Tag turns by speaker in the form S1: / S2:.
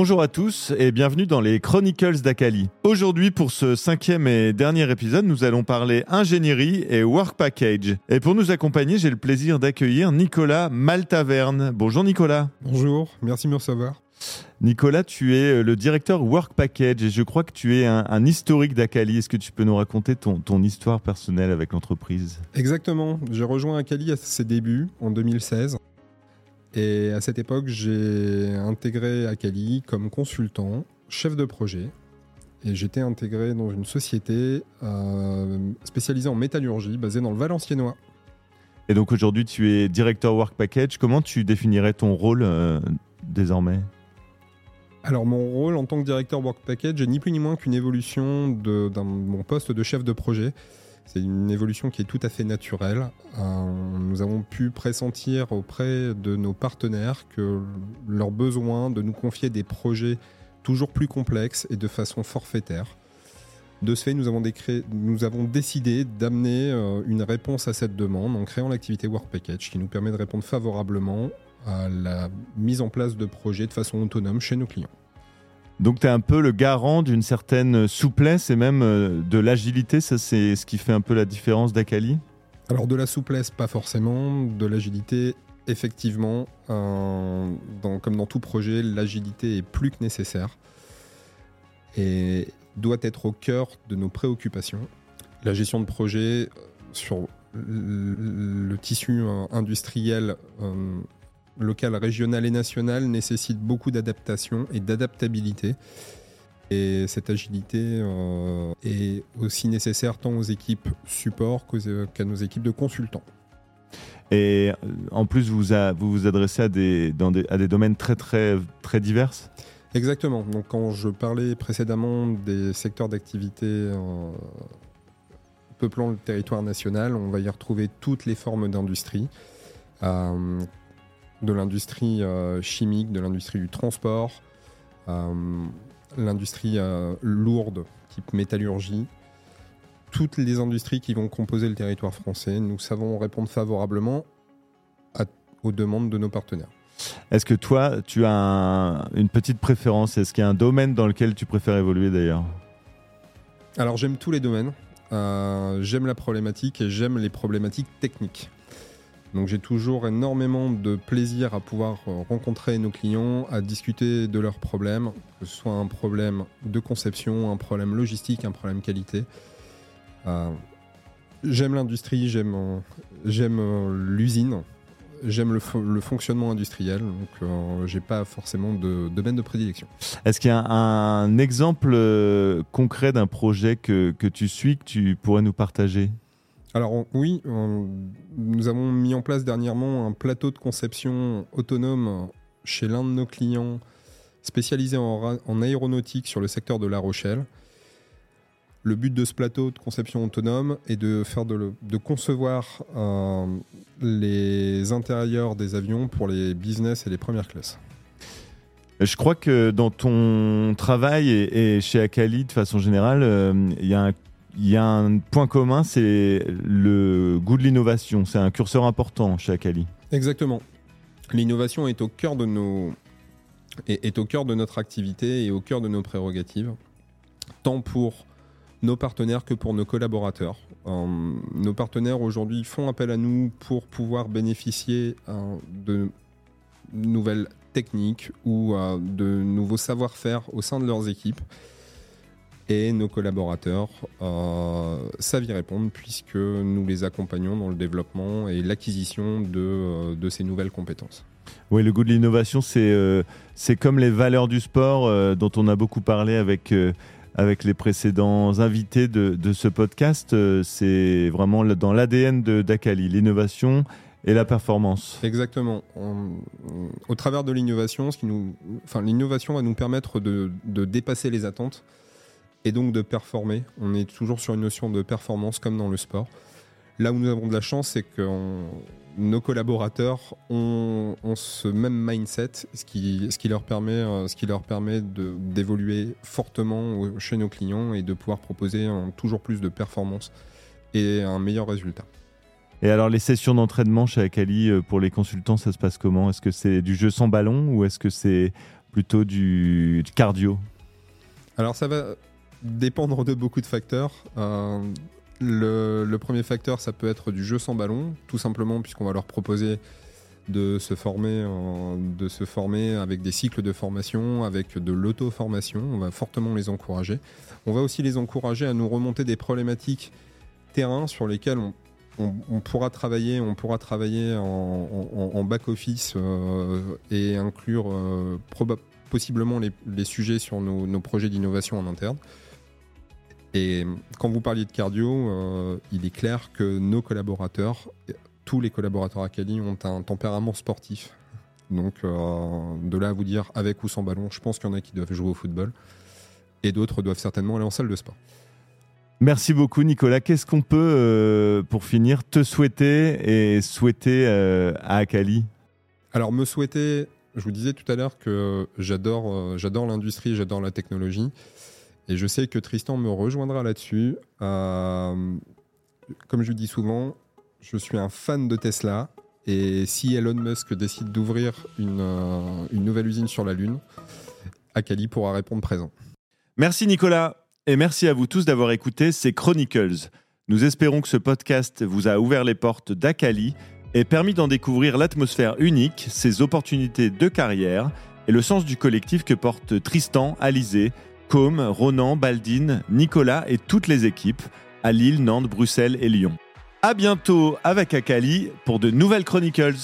S1: Bonjour à tous et bienvenue dans les Chronicles d'Akali. Aujourd'hui, pour ce cinquième et dernier épisode, nous allons parler ingénierie et work package. Et pour nous accompagner, j'ai le plaisir d'accueillir Nicolas Maltaverne. Bonjour Nicolas.
S2: Bonjour, merci de me recevoir.
S1: Nicolas, tu es le directeur Work Package et je crois que tu es un, historique d'Akali. Est-ce que tu peux nous raconter ton, ton histoire personnelle avec l'entreprise?
S2: Exactement. J'ai rejoint Akali à ses débuts en 2016. Et à cette époque, j'ai intégré Akali comme consultant, chef de projet. Et j'étais intégré dans une société euh, spécialisée en métallurgie, basée dans le Valenciennois.
S1: Et donc aujourd'hui, tu es directeur Work Package. Comment tu définirais ton rôle euh, désormais?
S2: Alors mon rôle en tant que directeur Work Package est ni plus ni moins qu'une évolution de mon poste de chef de projet. C'est une évolution qui est tout à fait naturelle. Euh, nous avons pu pressentir auprès de nos partenaires que leur besoin de nous confier des projets toujours plus complexes et de façon forfaitaire. De ce fait, nous avons, nous avons décidé d'amener euh, une réponse à cette demande en créant l'activité Work Package qui nous permet de répondre favorablement à la mise en place de projets de façon autonome chez nos clients.
S1: Donc tu es un peu le garant d'une certaine souplesse et même euh, de l'agilité, ça c'est ce qui fait un peu la différence d'Akali?
S2: Alors de la souplesse, pas forcément, de l'agilité, effectivement, euh, comme dans tout projet, l'agilité est plus que nécessaire et doit être au cœur de nos préoccupations. La gestion de projet euh, sur le, tissu industriel local, régional et national nécessite beaucoup d'adaptation et d'adaptabilité. Et cette agilité euh, est aussi nécessaire tant aux équipes support qu'à nos équipes de consultants.
S1: Et euh, en plus, vous vous, vous adressez à des, dans des, à des domaines très, très, très divers?
S2: Exactement. Donc, quand je parlais précédemment des secteurs d'activité euh, peuplant le territoire national, on va y retrouver toutes les formes d'industrie de l'industrie euh, chimique, de l'industrie du transport, euh, l'industrie euh, lourde, type métallurgie, toutes les industries qui vont composer le territoire français, nous savons répondre favorablement aux demandes de nos partenaires.
S1: Est-ce que toi, tu as une petite préférence? Est-ce qu'il y a un domaine dans lequel tu préfères évoluer d'ailleurs?
S2: Alors j'aime tous les domaines. j'aime la problématique et j'aime les problématiques techniques. Donc j'ai toujours énormément de plaisir à pouvoir euh, rencontrer nos clients, à discuter de leurs problèmes, que ce soit un problème de conception, un problème logistique, un problème qualité. Euh, j'aime l'industrie, j'aime euh, l'usine, j'aime le, fonctionnement industriel, donc j'ai pas forcément de domaine de prédilection.
S1: Est-ce qu'il y a un, exemple concret d'un projet que, que tu suis que tu pourrais nous partager?
S2: Alors oui, nous avons mis en place dernièrement un plateau de conception autonome chez l'un de nos clients spécialisé en, aéronautique sur le secteur de La Rochelle. Le but de ce plateau de conception autonome est de, concevoir euh, les intérieurs des avions pour les business et les premières classes.
S1: Je crois que dans ton travail et, chez Akali de façon générale, euh, il y a un il y a un point commun, c'est le goût de l'innovation. C'est un curseur important chez Akali.
S2: Exactement. L'innovation est au cœur de nos au cœur de notre activité et au cœur de nos prérogatives, tant pour nos partenaires que pour nos collaborateurs. Euh, nos partenaires aujourd'hui font appel à nous pour pouvoir bénéficier euh, de nouvelles techniques ou euh, de nouveaux savoir-faire au sein de leurs équipes et nos collaborateurs euh, savent y répondre puisque nous les accompagnons dans le développement et l'acquisition de, euh, de, ces nouvelles compétences.
S1: Oui, le goût de l'innovation, c'est euh, comme les valeurs du sport dont on a beaucoup parlé avec, avec les précédents invités de, de ce podcast. c'est vraiment dans l'ADN d'Akali, l'innovation et la performance.
S2: Exactement. au travers de l'innovation, enfin, l'innovation va nous permettre de, de dépasser les attentes et donc de performer. On est toujours sur une notion de performance comme dans le sport. Là où nous avons de la chance, c'est que nos collaborateurs ont, ce même mindset, ce qui, ce qui leur permet, euh, ce qui leur permet d'évoluer fortement chez nos clients et de pouvoir proposer toujours plus de performance et un meilleur résultat.
S1: Et alors les sessions d'entraînement chez Akali euh, pour les consultants, ça se passe comment? Est-ce que c'est du jeu sans ballon ou est-ce que c'est plutôt du cardio?
S2: Alors ça va dépendre de beaucoup de facteurs. Euh, le, premier facteur, ça peut être du jeu sans ballon, tout simplement puisqu'on va leur proposer de se former, de se former avec des cycles de formation, avec de l'auto-formation. On va fortement les encourager. On va aussi les encourager à nous remonter des problématiques terrain sur lesquelles on, pourra travailler, on pourra travailler en, back office euh, et inclure euh, possiblement les, sujets sur nos projets d'innovation en interne. Et quand vous parliez de cardio, euh, il est clair que nos collaborateurs, tous les collaborateurs à Cali ont un tempérament sportif. Donc euh, de là à vous dire avec ou sans ballon, je pense qu'il y en a qui doivent jouer au football et d'autres doivent certainement aller en salle de sport.
S1: Merci beaucoup Nicolas. Qu'est-ce qu'on peut, euh, pour finir, te souhaiter et souhaiter à Akali
S2: Alors me souhaiter, je vous disais tout à l'heure que j'adore, j'adore l'industrie, j'adore la technologie. Et je sais que Tristan me rejoindra là-dessus. Euh, comme je dis souvent, je suis un fan de Tesla. Et si Elon Musk décide d'ouvrir une, euh, une, nouvelle usine sur la Lune, Akali pourra répondre présent.
S1: Merci Nicolas. Et merci à vous tous d'avoir écouté ces Chronicles. Nous espérons que ce podcast vous a ouvert les portes d'Akali et permis d'en découvrir l'atmosphère unique, ses opportunités de carrière et le sens du collectif que portent Tristan, Alizé, Com, Ronan, Baldine, Nicolas et toutes les équipes à Lille, Nantes, Bruxelles et Lyon. À bientôt avec Akali pour de nouvelles Chronicles.